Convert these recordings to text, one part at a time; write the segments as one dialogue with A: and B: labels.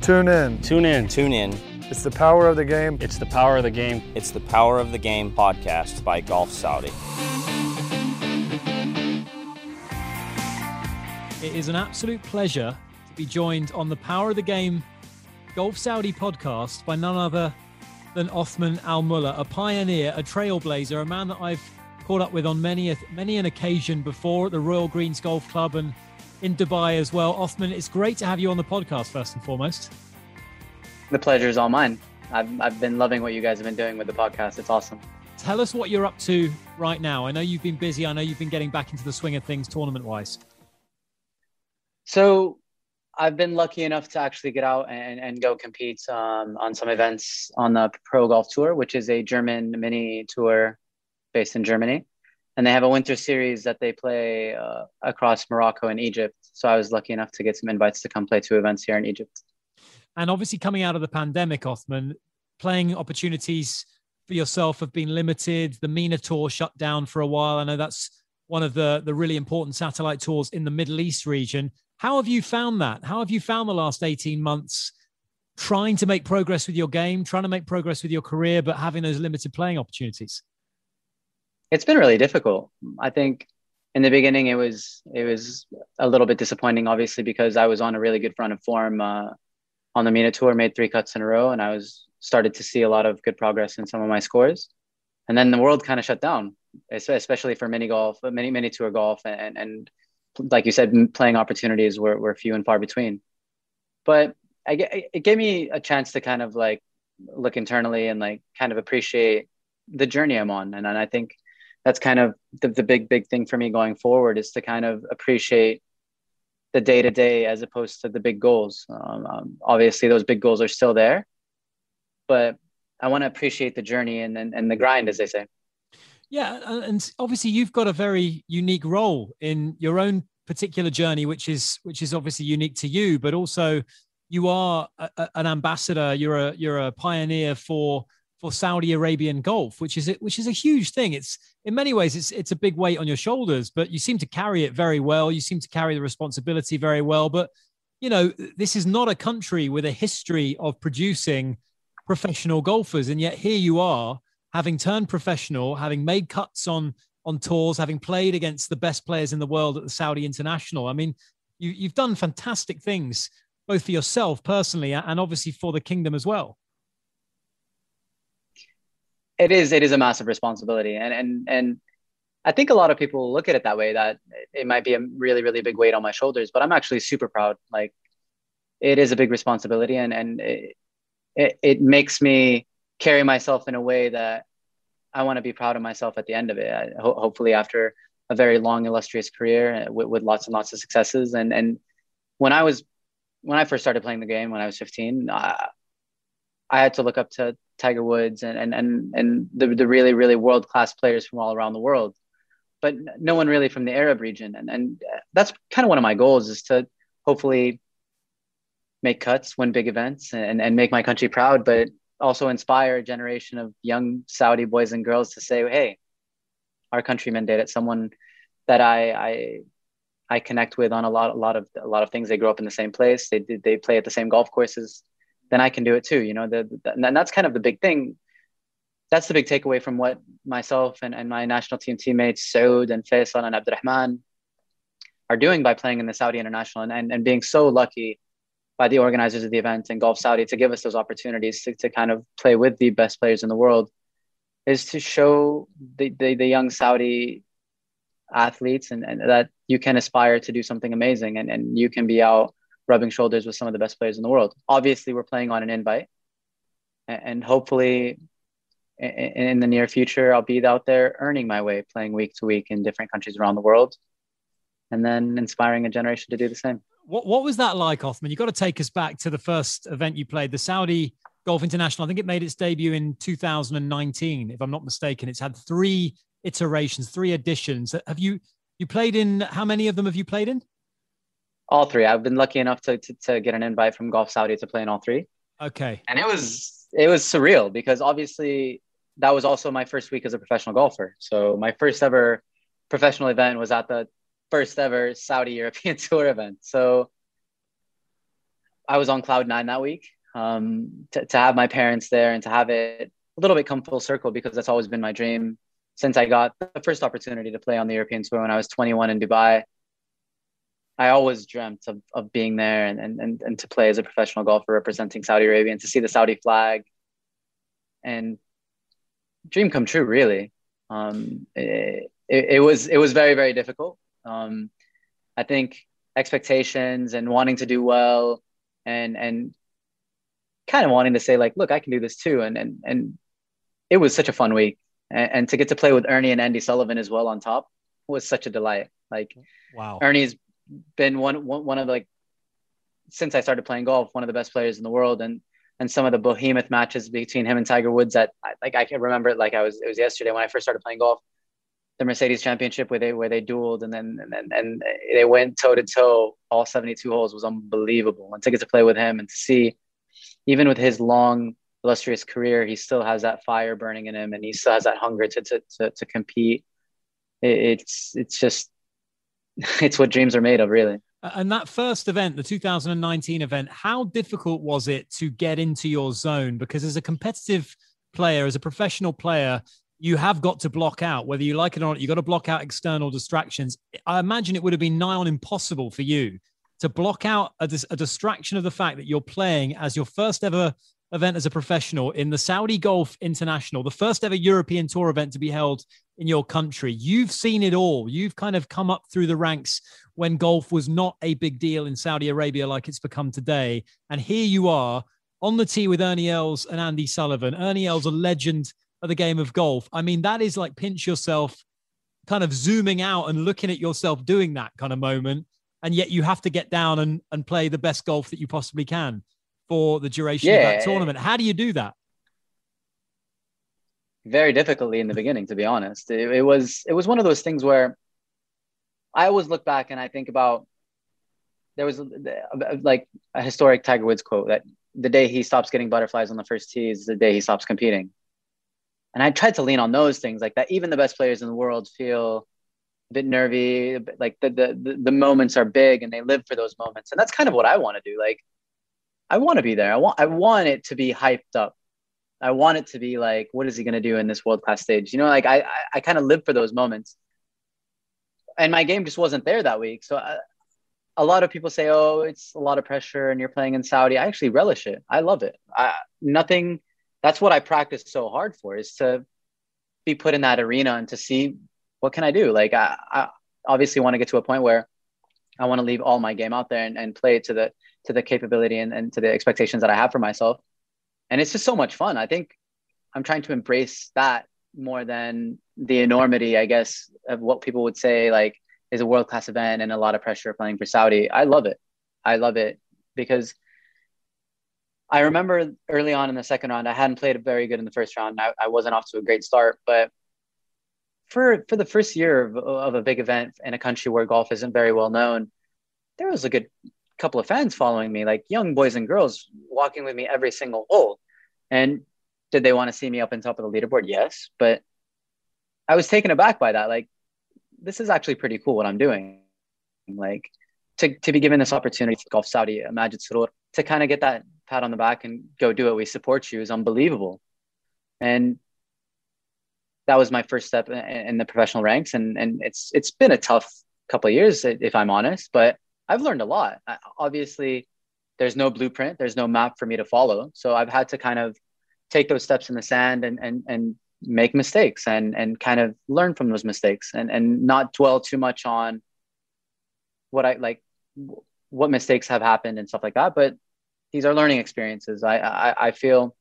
A: Tune in.
B: Tune in.
C: Tune in.
A: It's the power of the game.
B: It's the power of the game.
C: It's the Power of the Game podcast by Golf Saudi.
D: It is an absolute pleasure to be joined on the Power of the Game Golf Saudi podcast by none other than Othman Almulla, a pioneer, a trailblazer, a man that I've caught up with on many, many an occasion before at the Royal Greens Golf Club and in Dubai as well. Othman, it's great to have you on the podcast, first and foremost.
E: The pleasure is all mine. I've, I've been loving what you guys have been doing with the podcast. It's awesome.
D: Tell us what you're up to right now. I know you've been busy. I know you've been getting back into the swing of things tournament wise.
E: So I've been lucky enough to actually get out and, and go compete um, on some events on the Pro Golf Tour, which is a German mini tour based in Germany. And they have a winter series that they play uh, across Morocco and Egypt. So I was lucky enough to get some invites to come play two events here in Egypt.
D: And obviously, coming out of the pandemic, Othman, playing opportunities for yourself have been limited. The MENA tour shut down for a while. I know that's one of the, the really important satellite tours in the Middle East region. How have you found that? How have you found the last 18 months trying to make progress with your game, trying to make progress with your career, but having those limited playing opportunities?
E: It's been really difficult. I think in the beginning it was it was a little bit disappointing, obviously, because I was on a really good run of form uh, on the MENA tour, made three cuts in a row, and I was started to see a lot of good progress in some of my scores. And then the world kind of shut down, especially for mini golf, mini mini tour golf, and and like you said, playing opportunities were, were few and far between. But I, it gave me a chance to kind of like look internally and like kind of appreciate the journey I'm on. And, and I think that's kind of the, the big, big thing for me going forward is to kind of appreciate the day to day as opposed to the big goals. Um, um, obviously, those big goals are still there, but I want to appreciate the journey and, and, and the grind, as they say.
D: Yeah, and obviously you've got a very unique role in your own particular journey, which is which is obviously unique to you, but also you are a, an ambassador. You're a you're a pioneer for for Saudi Arabian golf, which is which is a huge thing. It's in many ways it's it's a big weight on your shoulders, but you seem to carry it very well. You seem to carry the responsibility very well. But you know, this is not a country with a history of producing professional golfers, and yet here you are having turned professional, having made cuts on on tours, having played against the best players in the world at the Saudi International. I mean, you, you've done fantastic things both for yourself personally and obviously for the kingdom as well.
E: It is. It is a massive responsibility, and and and I think a lot of people look at it that way. That it might be a really really big weight on my shoulders, but I'm actually super proud. Like, it is a big responsibility, and and it, it, it makes me carry myself in a way that I want to be proud of myself at the end of it. I, ho- hopefully, after a very long, illustrious career with, with, lots and lots of successes. And and when I was when I first started playing the game when I was 15, uh, I had to look up to Tiger Woods and and and and the the really really world class players from all around the world, but no one really from the Arab region. And and that's kind of one of my goals is to hopefully make cuts, win big events, and and make my country proud. But also inspire a generation of young Saudi boys and girls to say, "Hey, our countrymen did it." Someone that I I I connect with on a lot a lot of a lot of things. They grew up in the same place. They did they play at the same golf courses. Then I can do it too. You know, the, the, and that's kind of the big thing. That's the big takeaway from what myself and, and my national team teammates Saud and Faisal and Abdurrahman are doing by playing in the Saudi International and, and, and being so lucky by the organizers of the event and Golf Saudi to give us those opportunities to, to kind of play with the best players in the world is to show the, the, the young Saudi athletes and, and that you can aspire to do something amazing and, and you can be out rubbing shoulders with some of the best players in the world. Obviously, we're playing on an invite and, hopefully in, in the near future, I'll be out there earning my way, playing week to week in different countries around the world and then inspiring a generation to do the same.
D: What what was that like, Othman? You've got to take us back to the first event you played, the Saudi Golf International. I think it made its debut in 2019, if I'm not mistaken. It's had three iterations, three editions. Have you you played in? How many of them have you played in?
E: All three. I've been lucky enough to, to, to get an invite from Golf Saudi to play in all three.
D: Okay.
E: And it was it was surreal because obviously that was also my first week as a professional golfer. So my first ever professional event was at the first ever Saudi European Tour event. So I was on cloud nine that week. Um, to, to have my parents there and to have it a little bit come full circle because that's always been my dream since I got the first opportunity to play on the European Tour when I was 21 in Dubai. I always dreamt of, of being there and, and, and and to play as a professional golfer representing Saudi Arabia and to see the Saudi flag and dream come true, really. Um, it, it, it, was, it was very, very difficult. Um, I think expectations and wanting to do well and, and kind of wanting to say like, look, I can do this too. And, and, and it was such a fun week and, and to get to play with Ernie and Andy Sullivan as well on top was such a delight. Like,
D: wow,
E: Ernie's been one one of like since I started playing golf, one of the best players in the world, and and some of the behemoth matches between him and Tiger Woods that like I can remember it like I was it was yesterday when I first started playing golf, the Mercedes Championship where they where they dueled and then and then and they went toe to toe all 72 holes was unbelievable. And to get to play with him and to see, even with his long illustrious career, he still has that fire burning in him and he still has that hunger to to to, to compete. It, it's it's just it's what dreams are made of, really.
D: And that first event, the 2019 event, how difficult was it to get into your zone? Because as a competitive player, as a professional player, you have got to block out, whether you like it or not, you've got to block out external distractions. I imagine it would have been nigh on impossible for you to block out a, a distraction of the fact that you're playing as your first ever event as a professional in the Saudi Golf International, the first ever European Tour event to be held in your country. You've seen it all. You've kind of come up through the ranks when golf was not a big deal in Saudi Arabia like it's become today. And here you are on the tee with Ernie Els and Andy Sullivan. Ernie Els, a legend of the game of golf. I mean, that is like pinch yourself, kind of zooming out and looking at yourself doing that kind of moment. And yet you have to get down and, and play the best golf that you possibly can for the duration yeah. of that tournament. How do you do that?
E: Very difficultly in the beginning, to be honest. It, it was it was one of those things where I always look back and I think about there was like a historic Tiger Woods quote that the day he stops getting butterflies on the first tee is the day he stops competing. And I tried to lean on those things like that. Even the best players in the world feel a bit nervy, like the, the, the moments are big and they live for those moments. And that's kind of what I want to do. Like I want to be there. I want I want it to be hyped up. I want it to be like, what is he going to do in this world class stage? You know, like I I, I kind of live for those moments. And my game just wasn't there that week. So I, uh, a lot of people say, "Oh, it's a lot of pressure, and you're playing in Saudi." I actually relish it. I love it. I, nothing. That's what I practice so hard for is to be put in that arena and to see what can I do. Like I, I obviously want to get to a point where I want to leave all my game out there and, and play to the to the capability and, and to the expectations that I have for myself. And it's just so much fun. I think I'm trying to embrace that more than the enormity, I guess, of what people would say like is a world class event and a lot of pressure playing for Saudi. I love it. I love it because I remember early on in the second round, I hadn't played very good in the first round. I, I wasn't off to a great start, but for for the first year of, of a big event in a country where golf isn't very well known, there was a good couple of fans following me, like young boys and girls walking with me every single hole. And did they want to see me up on top of the leaderboard? Yes. But I was taken aback by that. Like, this is actually pretty cool what I'm doing. Like, to, to be given this opportunity to Golf Saudi, Majid Sorour, to kind of get that pat on the back and go do it, we support you is unbelievable. And that was my first step in, in the professional ranks. And, and it's, it's been a tough couple of years, if I'm honest, but I've learned a lot. I, obviously, there's no blueprint, there's no map for me to follow. So I've had to kind of take those steps in the sand and and and make mistakes and and kind of learn from those mistakes and and not dwell too much on what I like what mistakes have happened and stuff like that. But these are learning experiences. I I, I feel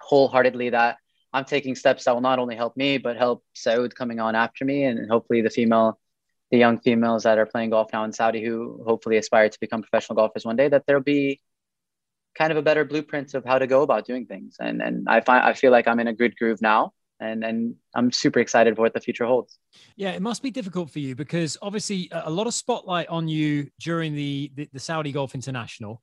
E: wholeheartedly that I'm taking steps that will not only help me but help Saud coming on after me and hopefully the female the young females that are playing golf now in Saudi who hopefully aspire to become professional golfers one day that there'll be kind of a better blueprint of how to go about doing things and and I find I feel like I'm in a good groove now and and I'm super excited for what the future holds.
D: Yeah, it must be difficult for you because obviously a lot of spotlight on you during the the, the Saudi Golf International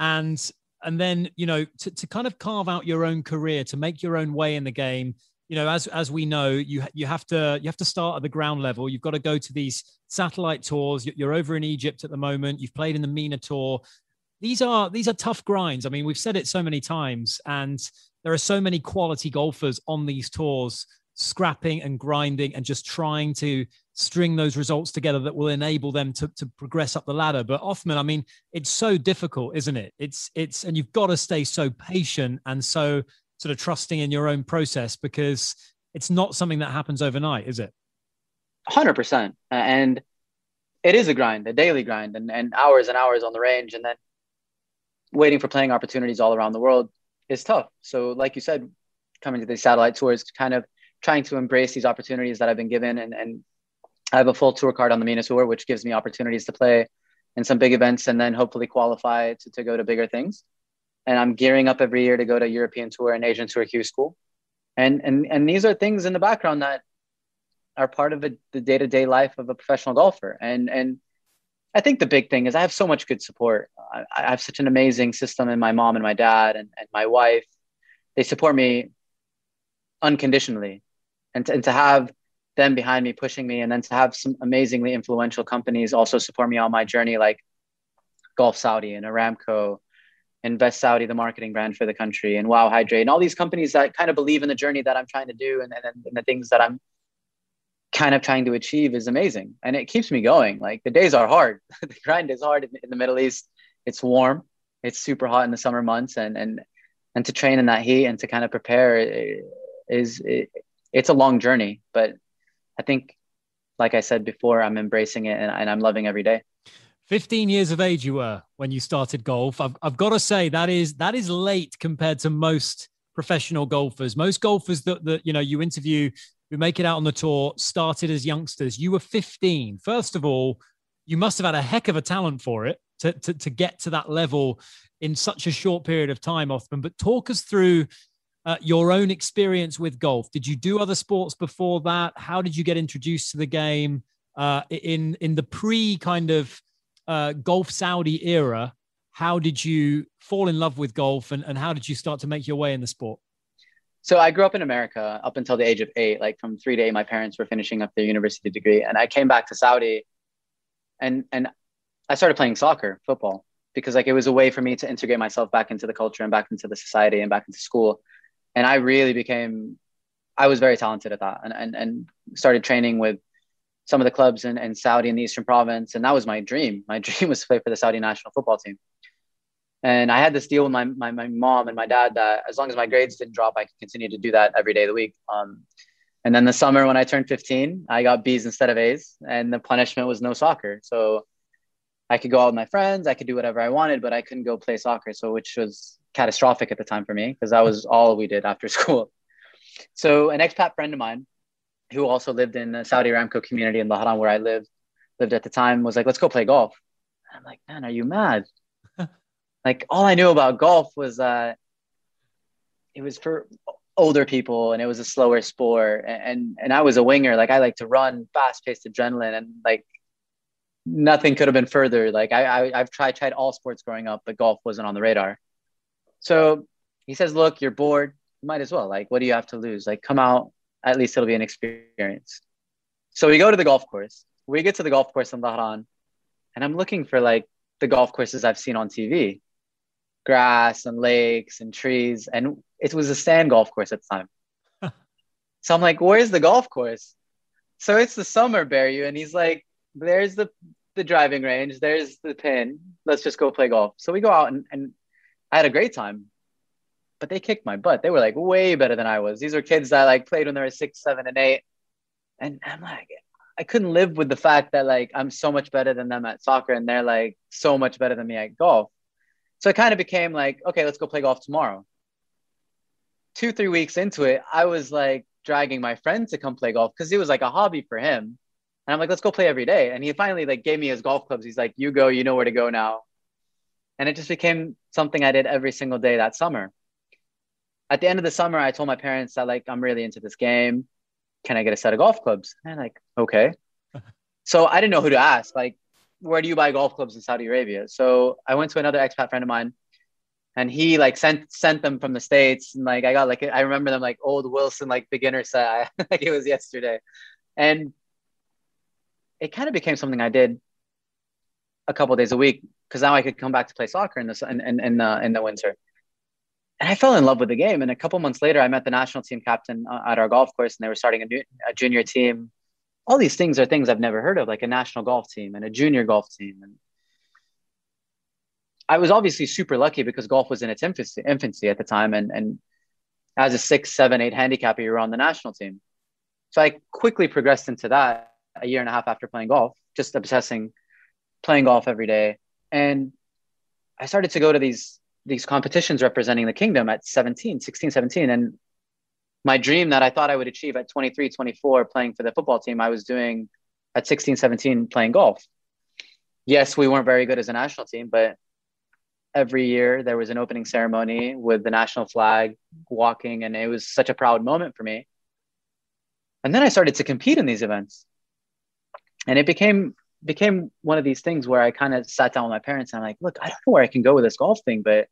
D: and and then you know to, to kind of carve out your own career to make your own way in the game you know, as as we know, you you have to you have to start at the ground level. You've got to go to these satellite tours. You're over in Egypt at the moment. You've played in the MENA tour. these are these are tough grinds. I mean, we've said it so many times, and there are so many quality golfers on these tours scrapping and grinding and just trying to string those results together that will enable them to, to progress up the ladder. But Othman, I mean, it's so difficult, isn't it? It's it's and you've got to stay so patient and so sort of trusting in your own process because it's not something that happens overnight, is it?
E: Hundred percent. Uh, and it is a grind, a daily grind, and, and hours and hours on the range, and then waiting for playing opportunities all around the world is tough. So, like you said, coming to these satellite tours, kind of trying to embrace these opportunities that I've been given. And, and I have a full tour card on the MENA Tour, which gives me opportunities to play in some big events and then hopefully qualify to, to go to bigger things. And I'm gearing up every year to go to European Tour and Asian Tour Q School. And, and, and these are things in the background that are part of a, the day-to-day life of a professional golfer. And, and I think the big thing is I have so much good support. I, I have such an amazing system in my mom and my dad and, and my wife. They support me unconditionally and and to have them behind me pushing me and then to have some amazingly influential companies also support me on my journey like Golf Saudi and Aramco Invest Saudi, the marketing brand for the country, and Wow Hydrate, and all these companies that kind of believe in the journey that I'm trying to do and, and, and the things that I'm kind of trying to achieve is amazing. And it keeps me going. Like the days are hard. the grind is hard in, in, the Middle East. It's warm. It's super hot in the summer months. And, and, and to train in that heat and to kind of prepare is, it, it's a long journey, but I think, like I said before, I'm embracing it and, and I'm loving every day.
D: 15 years of age you were when you started golf. I've, I've got to say that is that is late compared to most professional golfers. Most golfers that, that you know you interview who make it out on the tour started as youngsters. You were 15. First of all, you must have had a heck of a talent for it to, to, to get to that level in such a short period of time, Othman. But talk us through uh, your own experience with golf. Did you do other sports before that? How did you get introduced to the game uh, in in the pre kind of uh, Golf Saudi era? How did you fall in love with golf, and, and how did you start to make your way in the sport?
E: So I grew up in America up until the age of eight. Like from three to eight, my parents were finishing up their university degree, and I came back to Saudi, and and I started playing soccer, football, because like it was a way for me to integrate myself back into the culture and back into the society and back into school and I really became I was very talented at that and and, and started training with some of the clubs in, in Saudi in the Eastern Province. And that was my dream. My dream was to play for the Saudi national football team. And I had this deal with my, my, my mom and my dad that as long as my grades didn't drop, I could continue to do that every day of the week. Um, and then the summer when I turned 15, I got B's instead of A's, and the punishment was no soccer. So I could go out with my friends, I could do whatever I wanted, but I couldn't go play soccer. So which was catastrophic at the time for me because that was all we did after school. So an expat friend of mine who also lived in the Saudi Aramco community in Dhahran where I lived, lived at the time was like, let's go play golf. And I'm like, man, are you mad? like all I knew about golf was uh it was for older people and it was a slower sport and, and and I was a winger. Like I like to run fast paced adrenaline and like nothing could have been further. Like I, I I've tried tried all sports growing up, but golf wasn't on the radar. So he says, look, you're bored. You might as well. Like, what do you have to lose? Like, come out. At least it'll be an experience. So we go to the golf course. We get to the golf course in Dhahran, and I'm looking for like the golf courses I've seen on TV grass and lakes and trees. And it was a sand golf course at the time. so I'm like, where's the golf course? So it's the summer, Barry, and he's like, there's the the driving range, there's the pin. Let's just go play golf. So we go out and, and I had a great time, but they kicked my butt. They were like way better than I was. These are kids that like played when they were six, seven, and eight. And I'm like, I couldn't live with the fact that like I'm so much better than them at soccer and they're like so much better than me at golf. So it kind of became like, okay, let's go play golf tomorrow. Two, three weeks into it, I was like dragging my friend to come play golf because it was like a hobby for him. And I'm like, let's go play every day. And he finally like gave me his golf clubs. He's like, you go, you know where to go now and it just became something I did every single day that summer. At the end of the summer, I told my parents that like I'm really into this game. Can I get a set of golf clubs? And like, okay. so I didn't know who to ask. Like, where do you buy golf clubs in Saudi Arabia? So I went to another expat friend of mine, and he like sent sent them from the states. And like I got like I remember them like old Wilson like beginner set. like it was yesterday, and it kind of became something I did a couple days a week because now I could come back to play soccer in the in in in the, in the winter. And I fell in love with the game. And a couple months later, I met the national team captain uh, at our golf course, and they were starting a, new, a junior team. All these things are things I've never heard of, like a national golf team and a junior golf team. And I was obviously super lucky because golf was in its infancy, infancy at the time, and and as a six, seven, eight handicapper, you were on the national team. So I quickly progressed into that a year and a half after playing golf, just obsessing, playing golf every day. And I started to go to these these competitions representing the kingdom at 17, 16, 17. And my dream that I thought I would achieve at 23, 24, playing for the football team, I was doing at 16, 17, playing golf. Yes, we weren't very good as a national team, but every year there was an opening ceremony with the national flag walking, and it was such a proud moment for me. And then I started to compete in these events. And it became became one of these things where I kind of sat down with my parents and I'm like, look, I don't know where I can go with this golf thing, but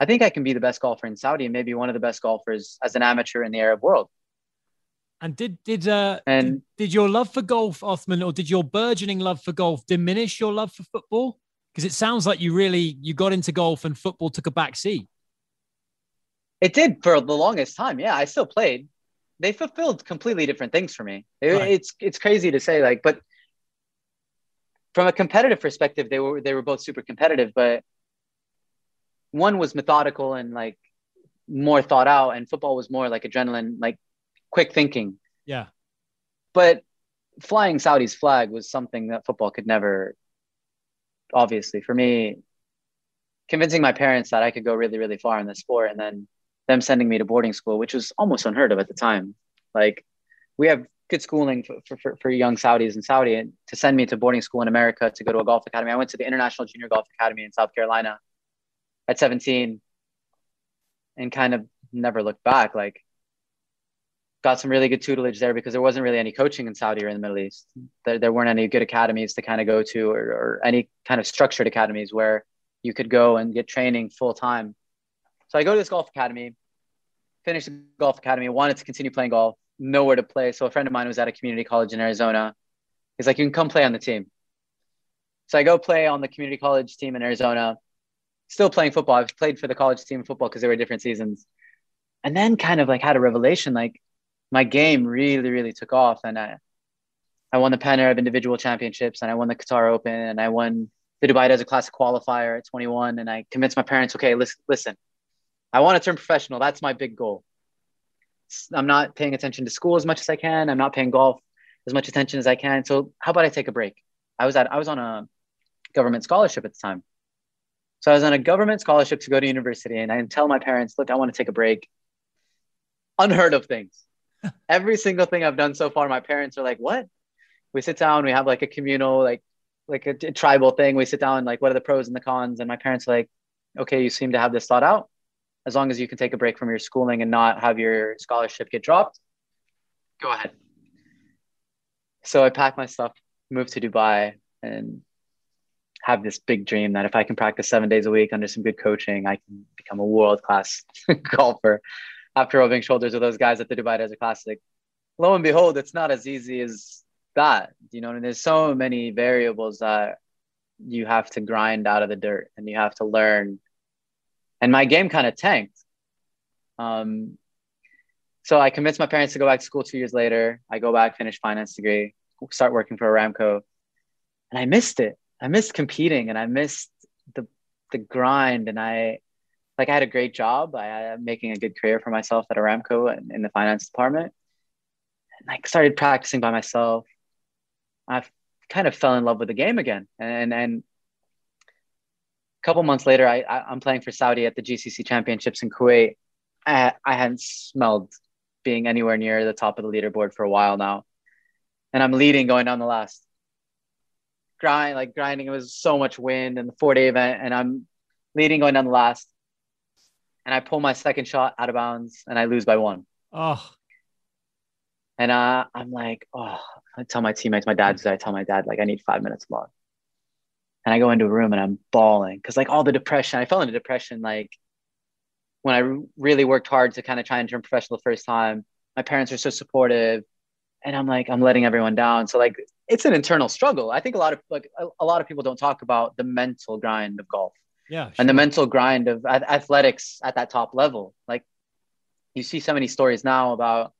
E: I think I can be the best golfer in Saudi and maybe one of the best golfers as an amateur in the Arab world.
D: And did did uh
E: and
D: did, did your love for golf, Othman, or did your burgeoning love for golf diminish your love for football? Because it sounds like you really you got into golf and football took a back seat.
E: It did for the longest time. Yeah, I still played. They fulfilled completely different things for me. It,
D: Right.
E: It's it's crazy to say, like, but from a competitive perspective, they were they were both super competitive, but one was methodical and like more thought out, and football was more like adrenaline, like quick thinking.
D: Yeah.
E: But flying Saudi's flag was something that football could never. Obviously, for me, convincing my parents that I could go really, really far in this sport, and then them sending me to boarding school, which was almost unheard of at the time. Like, we have good schooling for, for, for young Saudis in Saudi, and to send me to boarding school in America to go to a golf academy. I went to the International Junior Golf Academy in South Carolina at 17 and kind of never looked back. Like, got some really good tutelage there because there wasn't really any coaching in Saudi or in the Middle East. There, there weren't any good academies to kind of go to or, or any kind of structured academies where you could go and get training full time. So I go to this golf academy, finished the golf academy, wanted to continue playing golf, nowhere to play. So a friend of mine was at a community college in Arizona. He's like, you can come play on the team. So I go play on the community college team in Arizona, still playing football. I've played for the college team football because there were different seasons. And then kind of like had a revelation, like my game really, really took off. And I, I won the Pan Arab individual championships and I won the Qatar Open and I won the Dubai Desert Classic qualifier at 21. And I convinced my parents, okay, listen, listen, I want to turn professional. That's my big goal. I'm not paying attention to school as much as I can. I'm not paying golf as much attention as I can. So how about I take a break? I was at I was on a government scholarship at the time. So I was on a government scholarship to go to university and I tell my parents, look, I want to take a break. Unheard of things. Every single thing I've done so far, my parents are like, what? We sit down, we have like a communal, like like a, a tribal thing. We sit down, like, what are the pros and the cons? And my parents are like, okay, you seem to have this thought out as long as you can take a break from your schooling and not have your scholarship get dropped, go ahead. So I packed my stuff, moved to Dubai, and have this big dream that if I can practice seven days a week under some good coaching, I can become a world class golfer. After rubbing shoulders with those guys at the Dubai Desert Classic, lo and behold, it's not as easy as that. You know, and there's so many variables that you have to grind out of the dirt and you have to learn and my game kind of tanked. Um, so I convinced my parents to go back to school two years later. I go back, finish finance degree, start working for Aramco, and I missed it. I missed competing, and I missed the the grind. And I like I had a great job. I am making a good career for myself at Aramco and in the finance department. And I started practicing by myself. I kind of fell in love with the game again, and and a couple months later, I, I am playing for Saudi at the GCC Championships in Kuwait. I I hadn't smelled being anywhere near the top of the leaderboard for a while now, and I'm leading going down the last grind like grinding. It was so much wind and the four day event, and I'm leading going down the last, and I pull my second shot out of bounds and I lose by one.
D: Oh,
E: And uh, I'm like, oh, I tell my teammates, my dad, I tell my dad, like, I need five minutes more. And I go into a room and I'm bawling because, like, all the depression, I fell into depression, like, when I really worked hard to kind of try and turn professional the first time. My parents are so supportive. And I'm like, I'm letting everyone down. So, like, it's an internal struggle. I think a lot of like a, a lot of people don't talk about the mental grind of golf.
D: Yeah. Sure.
E: And the mental grind of athletics at that top level. Like you see so many stories now about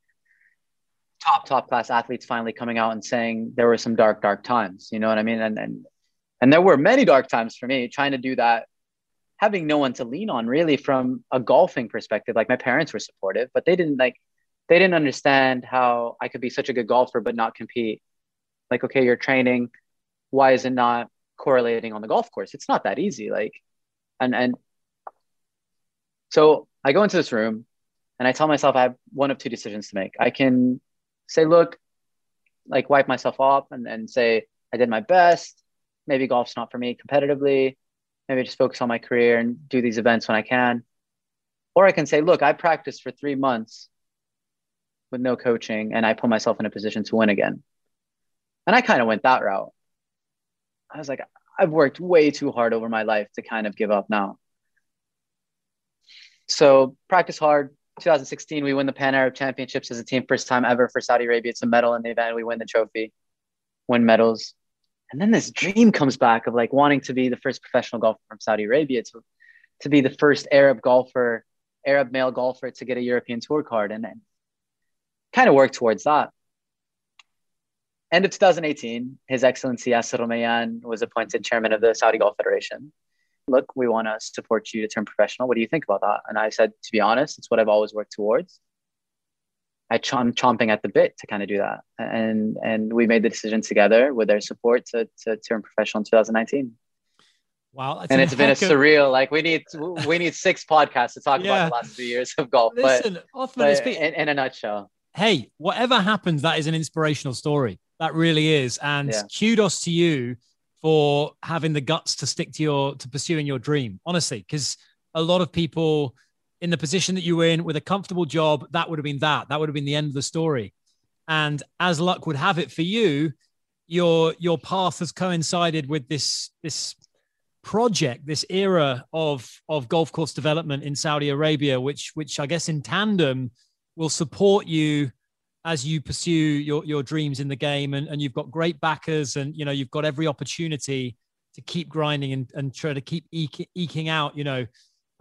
E: top top class athletes finally coming out and saying there were some dark dark times you know what i mean and and and there were many dark times for me trying to do that having no one to lean on really from a golfing perspective like my parents were supportive but they didn't like they didn't understand how i could be such a good golfer but not compete like okay you're training why is it not correlating on the golf course it's not that easy like and and so i go into this room and i tell myself i have one of two decisions to make i can say, look, like wipe myself off and, and say, I did my best. Maybe golf's not for me competitively. Maybe just focus on my career and do these events when I can. Or I can say, look, I practiced for three months with no coaching and I put myself in a position to win again. And I kind of went that route. I was like, I've worked way too hard over my life to kind of give up now. So practice hard, 2016, we win the Pan Arab Championships as a team, first time ever for Saudi Arabia. It's a medal in the event. We win the trophy, win medals. And then this dream comes back of like wanting to be the first professional golfer from Saudi Arabia, to, to be the first Arab golfer, Arab male golfer to get a European tour card. And then kind of work towards that. End of 2018, His Excellency Yasir Rumayyan was appointed chairman of the Saudi Golf Federation look, we want to support you to turn professional. What do you think about that? And I said, to be honest, it's what I've always worked towards. I ch- I'm chomping at the bit to kind of do that. And and we made the decision together with their support to, to turn professional in 2019.
D: Wow.
E: And it's been a surreal, like we need, we need six podcasts to talk yeah. about the last few years of golf. Listen, but, but in, in, a nutshell.
D: Hey, whatever happens, that is an inspirational story. That really is. And yeah. kudos to you for having the guts to stick to your to pursuing your dream honestly because a lot of people in the position that you were in with a comfortable job that would have been that that would have been the end of the story and as luck would have it for you your your path has coincided with this this project this era of of golf course development in Saudi Arabia which which I guess in tandem will support you as you pursue your, your dreams in the game and, and you've got great backers and you know you've got every opportunity to keep grinding and, and try to keep eke, eking out you know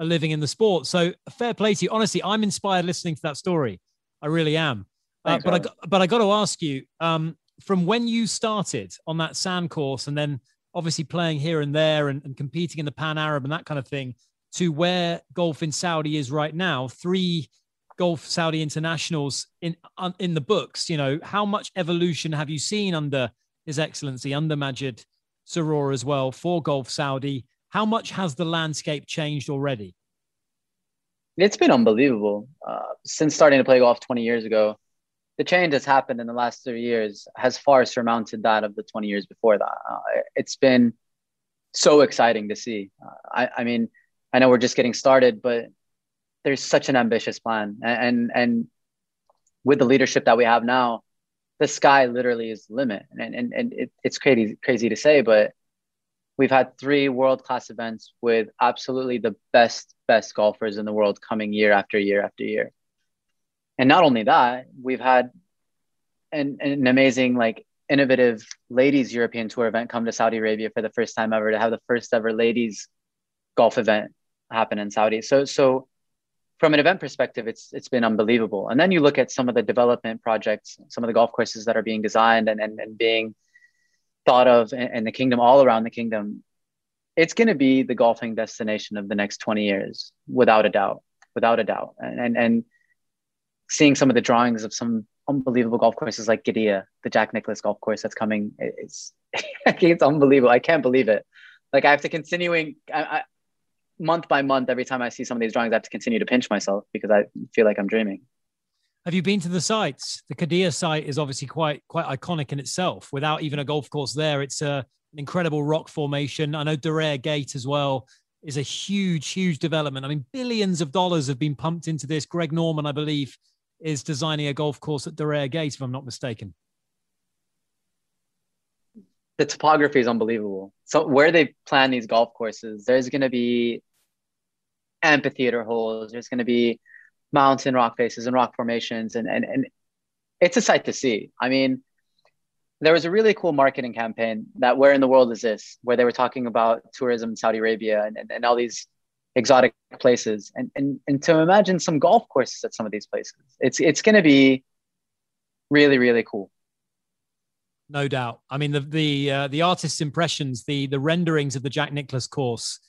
D: a living in the sport. So fair play to you. Honestly i'm inspired listening to that story. I really am. Uh, but i but i got to ask you um, from when you started on that sand course and then obviously playing here and there and, and competing in the pan arab and that kind of thing to where golf in saudi is right now three golf Saudi internationals in in the books. You know, how much evolution have you seen under His Excellency, under Majid Sorour as well for Golf Saudi? How much has the landscape changed already?
E: It's been unbelievable. Uh, since starting to play golf 20 years ago, the change that's happened in the last three years has far surmounted that of the 20 years before that. Uh, it's been so exciting to see. Uh, I, I mean, I know we're just getting started, but there's such an ambitious plan. And and with the leadership that we have now the sky literally is the limit. And and, and it, it's crazy crazy to say but we've had three world class events with absolutely the best best golfers in the world coming year after year after year. And not only that we've had an, an amazing like innovative ladies european tour event come to saudi arabia for the first time ever to have the first ever ladies golf event happen in saudi. So so from an event perspective, it's it's been unbelievable. And then you look at some of the development projects, some of the golf courses that are being designed and and, and being thought of in, the kingdom, all around the kingdom. It's going to be the golfing destination of the next 20 years, without a doubt, without a doubt. And and, and seeing some of the drawings of some unbelievable golf courses like Qiddiya, the Jack Nicklaus golf course that's coming, it's it's unbelievable. I can't believe it. Like I have to continuing. I, month by month, every time I see some of these drawings, I have to continue to pinch myself because I feel like I'm dreaming.
D: Have you been to the sites? The Qiddiya site is obviously quite quite iconic in itself. Without even a golf course there, it's a, an incredible rock formation. I know Diriyah Gate as well is a huge, huge development. I mean, billions of dollars have been pumped into this. Greg Norman, I believe, is designing a golf course at Diriyah Gate, if I'm not mistaken
E: the topography is unbelievable. So where they plan these golf courses, there's going to be amphitheater holes. There's going to be mountain rock faces and rock formations, and and and it's a sight to see. I mean, there was a really cool marketing campaign that where in the world is this where they were talking about tourism in saudi arabia and, and, and all these exotic places and, and and to imagine some golf courses at some of these places it's it's going to be really really cool
D: no doubt i mean the the uh, the artist's impressions the the renderings of the jack nicklaus course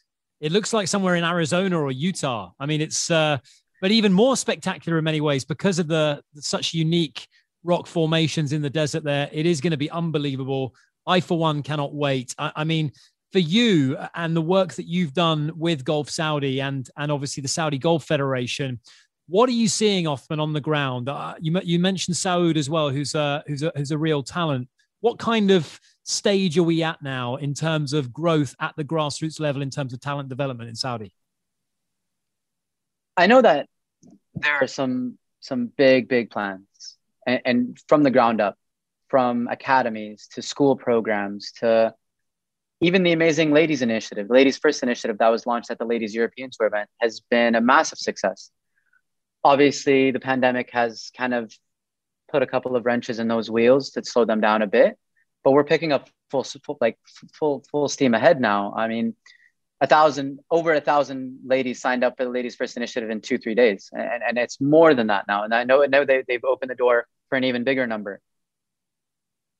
D: it looks like somewhere in arizona or utah i mean it's uh but even more spectacular in many ways because of the such unique rock formations in the desert there. It is going to be unbelievable. I, for one, cannot wait. I, I, mean, for you and the work that you've done with Golf Saudi and and obviously the Saudi Golf Federation, what are you seeing, Othman, on the ground? Uh, you you mentioned Saud as well, who's a who's a who's a real talent. What kind of stage are we at now in terms of growth at the grassroots level in terms of talent development in Saudi?
E: I know that there are some some big big plans and, and from the ground up, from academies to school programs to even the amazing Ladies Initiative, Ladies First Initiative that was launched at the Ladies European Tour event has been a massive success. Obviously, the pandemic has kind of put a couple of wrenches in those wheels to slow them down a bit, but we're picking up full, full like full full steam ahead now. I mean, a thousand over a thousand ladies signed up for the ladies first initiative in two three days. And, and it's more than that now. And i know, know they, they've opened the door for an even bigger number.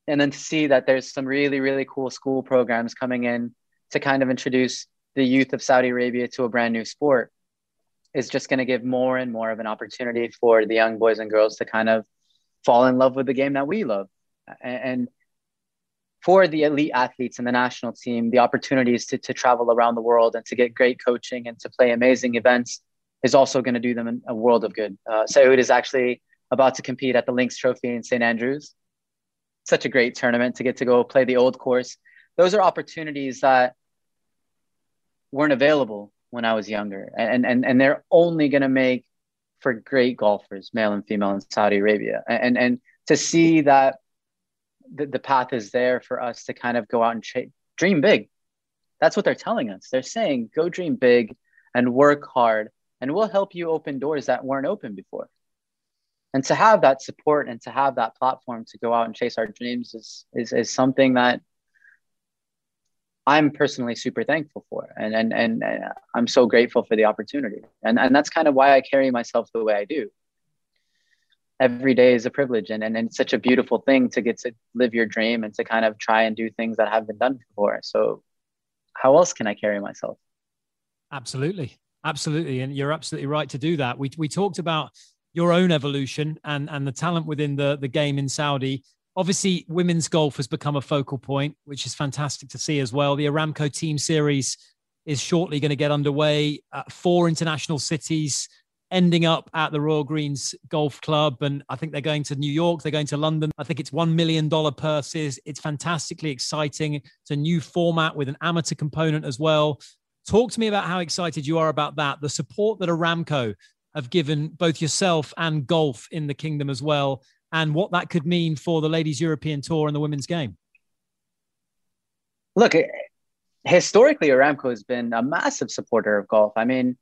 E: And then to see that there's some really really cool school programs coming in to kind of introduce the youth of saudi arabia to a brand new sport is just going to give more and more of an opportunity for the young boys and girls to kind of fall in love with the game that we love. And, and for the elite athletes in the national team, the opportunities to, to travel around the world and to get great coaching and to play amazing events is also going to do them a world of good. Uh, Saud is actually about to compete at the Links Trophy in St. Andrews. Such a great tournament to get to go play the old course. Those are opportunities that weren't available when I was younger. And, and, and they're only going to make for great golfers, male and female in Saudi Arabia. And, and to see that the, the path is there for us to kind of go out and ch- dream big. That's what they're telling us. They're saying, go dream big and work hard, and we'll help you open doors that weren't open before. And to have that support and to have that platform to go out and chase our dreams is, is, is something that I'm personally super thankful for. And, and, and I'm so grateful for the opportunity. And, and that's kind of why I carry myself the way I do every day is a privilege and, and, and it's such a beautiful thing to get to live your dream and to kind of try and do things that have been done before. So how else can i carry myself?
D: Absolutely. Absolutely. And you're absolutely right to do that. We, we talked about your own evolution and and the talent within the the game in saudi. Obviously women's golf has become a focal point which is fantastic to see as well. The aramco team series is shortly going to get underway uh, four international cities ending up at the Royal Greens Golf Club. And I think they're going to New York, they're going to London. I think it's $1 million purses. It's fantastically exciting. It's a new format with an amateur component as well. Talk to me about how excited you are about that, the support that Aramco have given both yourself and golf in the kingdom as well, and what that could mean for the Ladies European Tour and the women's game.
E: Look, historically, Aramco has been a massive supporter of golf. I mean,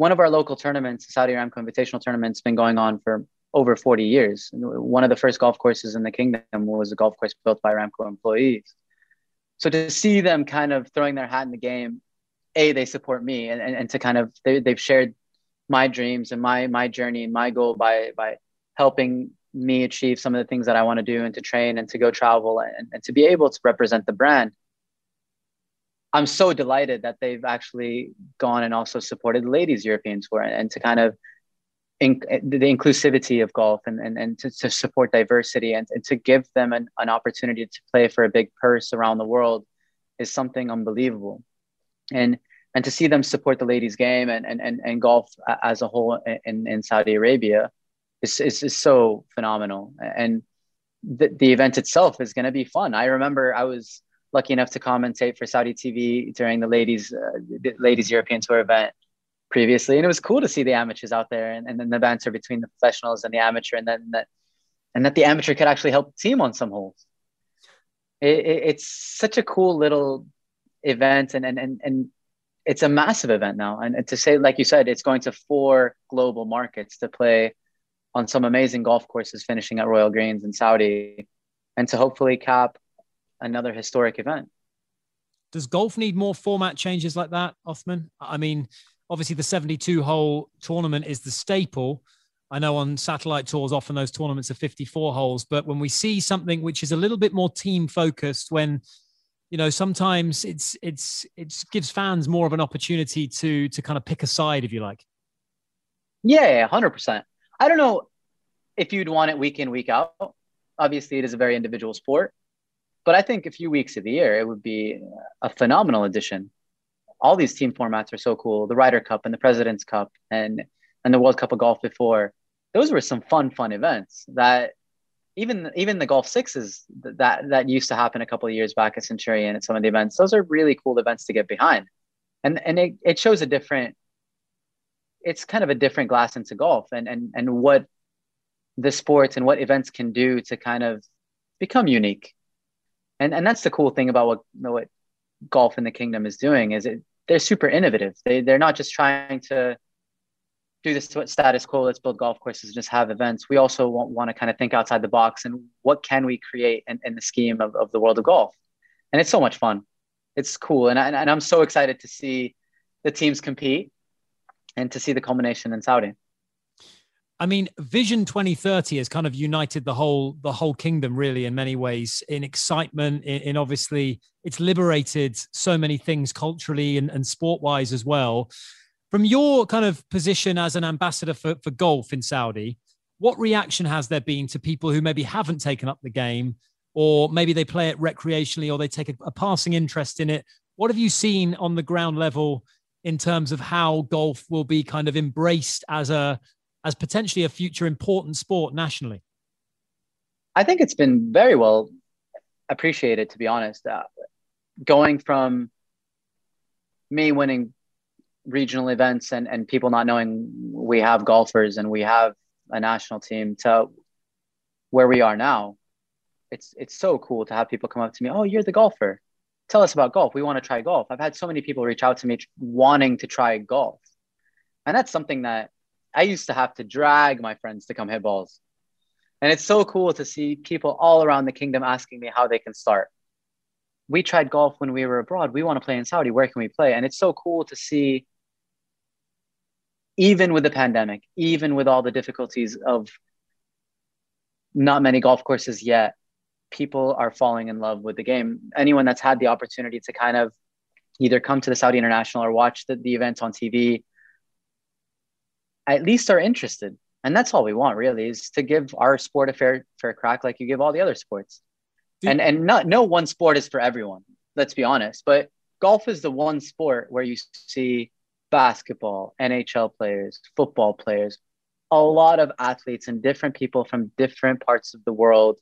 E: one of our local tournaments, the Saudi Aramco Invitational Tournament, has been going on for over 40 years. One of the first golf courses in the kingdom was a golf course built by Aramco employees. So to see them kind of throwing their hat in the game, a they support me, and, and, and to kind of they, they've shared my dreams and my my journey and my goal by by helping me achieve some of the things that I want to do and to train and to go travel and, and to be able to represent the brand I'm so delighted that they've actually gone and also supported the ladies European tour and, and to kind of in, the inclusivity of golf and, and, and to, to support diversity and, and to give them an, an opportunity to play for a big purse around the world is something unbelievable. And and to see them support the ladies game and, and, and, and golf as a whole in, in Saudi Arabia is, is, is so phenomenal. And the, the event itself is going to be fun. I remember I was lucky enough to commentate for Saudi TV during the ladies uh, ladies European Tour event previously, and it was cool to see the amateurs out there and, and then the banter between the professionals and the amateur, and then that and that the amateur could actually help the team on some holes. It, it, it's such a cool little event, and and and and it's a massive event now. And, and to say, like you said, it's going to four global markets to play on some amazing golf courses, finishing at Royal Greens in Saudi and to hopefully cap another historic event.
D: Does golf need more format changes like that, Othman? I mean, obviously the 72 hole tournament is the staple. I know on satellite tours, often those tournaments are 54 holes, but when we see something which is a little bit more team focused, when you know sometimes it's it's it gives fans more of an opportunity to to kind of pick a side, if you like.
E: Yeah, hundred percent. I don't know if you'd want it week in week out. Obviously, it is a very individual sport, but I think a few weeks of the year it would be a phenomenal addition. All these team formats are so cool. The Ryder Cup and the President's Cup and and the World Cup of Golf before. Those were some fun, fun events that even even the golf sixes that that used to happen a couple of years back at Centurion at some of the events. Those are really cool events to get behind, and and it, it shows a different. It's kind of a different glass into golf, and and and what the sports and what events can do to kind of become unique, and and that's the cool thing about what what golf in the kingdom is doing is it they're super innovative. They they're not just trying to do this status quo let's build golf courses and just have events. We also want, want to kind of think outside the box and what can we create in, in the scheme of, of the world of golf. And it's so much fun. It's cool. And, I, and i'm so excited to see the teams compete and to see the culmination in saudi
D: I mean, Vision 2030 has kind of united the whole the whole kingdom, really, in many ways, in excitement. In, in obviously, it's liberated so many things culturally and, and sport wise as well. From your kind of position as an ambassador for, for golf in Saudi, what reaction has there been to people who maybe haven't taken up the game, or maybe they play it recreationally, or they take a, a passing interest in it? What have you seen on the ground level in terms of how golf will be kind of embraced as a as potentially a future important sport nationally?
E: I think it's been very well appreciated, to be honest. Uh, going from me winning regional events and, and people not knowing we have golfers and we have a national team to where we are now it's it's so cool to have people come up to me oh you're the golfer tell us about golf we want to try golf i've had so many people reach out to me wanting to try golf and that's something that i used to have to drag my friends to come hit balls. And it's so cool to see people all around the kingdom asking me how they can start. We tried golf when we were abroad. We want to play in saudi. Where can we play? And it's so cool to see even with the pandemic, even with all the difficulties of not many golf courses yet, people are falling in love with the game. Anyone that's had the opportunity to kind of either come to the Saudi International or watch the, the event on TV, at least are interested. And that's all we want really is to give our sport a fair fair crack like you give all the other sports. And and not no one sport is for everyone, let's be honest. But golf is the one sport where you see basketball, NHL players, football players, a lot of athletes and different people from different parts of the world,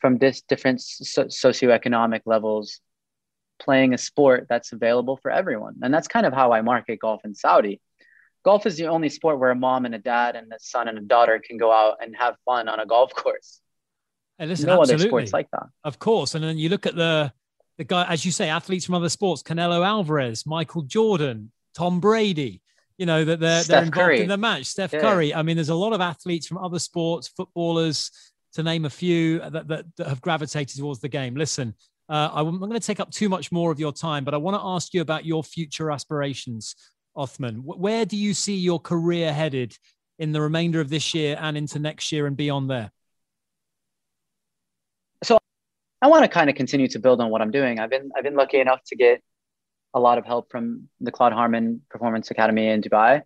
E: from this different so- socioeconomic levels, playing a sport that's available for everyone. And that's kind of how I market golf in Saudi. Golf is the only sport where a mom and a dad and a son and a daughter can go out and have fun on a golf course.
D: Hey, listen, no absolutely. other sports like that. Of course. And then you look at the the guy, as you say, athletes from other sports, Canelo Alvarez, Michael Jordan, Tom Brady, you know, that they're, they're involved Curry. in the match. Steph yeah. Curry. I mean, there's a lot of athletes from other sports, footballers, to name a few, that, that, that have gravitated towards the game. Listen, uh, I'm not going to take up too much more of your time, but I want to ask you about your future aspirations, Othman. Where do you see your career headed in the remainder of this year and into next year and beyond there?
E: So I want to kind of continue to build on what I'm doing. I've been I've been lucky enough to get a lot of help from the Claude Harmon Performance Academy in Dubai.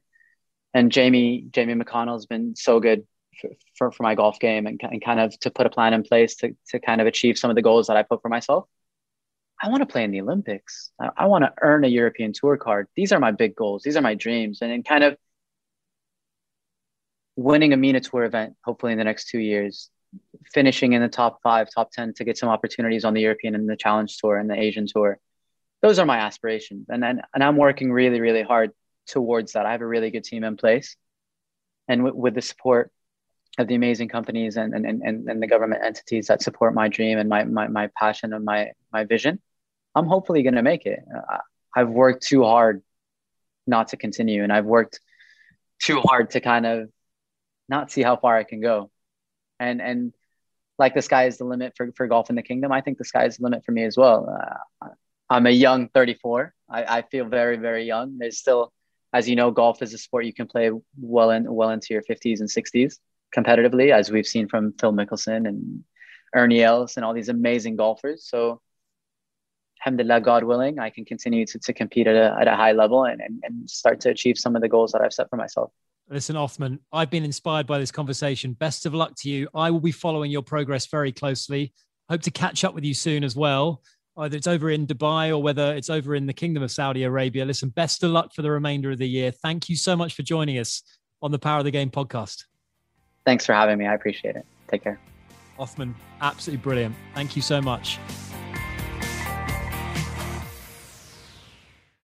E: And Jamie Jamie McConnell has been so good for, for, for my golf game and, and kind of to put a plan in place to, to kind of achieve some of the goals that I put for myself. I want to play in the Olympics. I, I want to earn a European tour card. These are my big goals. These are my dreams. And then kind of winning a MENA tour event, hopefully in the next two years, finishing in the top five, top 10 to get some opportunities on the European and the challenge tour and the Asian tour those are my aspirations and then and i'm working really really hard towards that i have a really good team in place and w- with the support of the amazing companies and, and, and, and the government entities that support my dream and my, my, my passion and my, my vision i'm hopefully going to make it i've worked too hard not to continue and i've worked too hard to kind of not see how far i can go and and like the sky is the limit for, for golf in the kingdom. I think the sky is the limit for me as well. Uh, I'm a young 34. I, I feel very, very young. There's still, as you know, golf is a sport you can play well in well into your 50s and 60s competitively, as we've seen from Phil Mickelson and Ernie Els and all these amazing golfers. So, alhamdulillah, God willing, I can continue to, to compete at a, at a high level and, and, and start to achieve some of the goals that I've set for myself.
D: Listen, Othman, I've been inspired by this conversation. Best of luck to you. I will be following your progress very closely. Hope to catch up with you soon as well, either it's over in Dubai or whether it's over in the Kingdom of Saudi Arabia. Listen, best of luck for the remainder of the year. Thank you so much for joining us on the Power of the Game podcast.
E: Thanks for having me. I appreciate it. Take care.
D: Othman, absolutely brilliant. Thank you so much.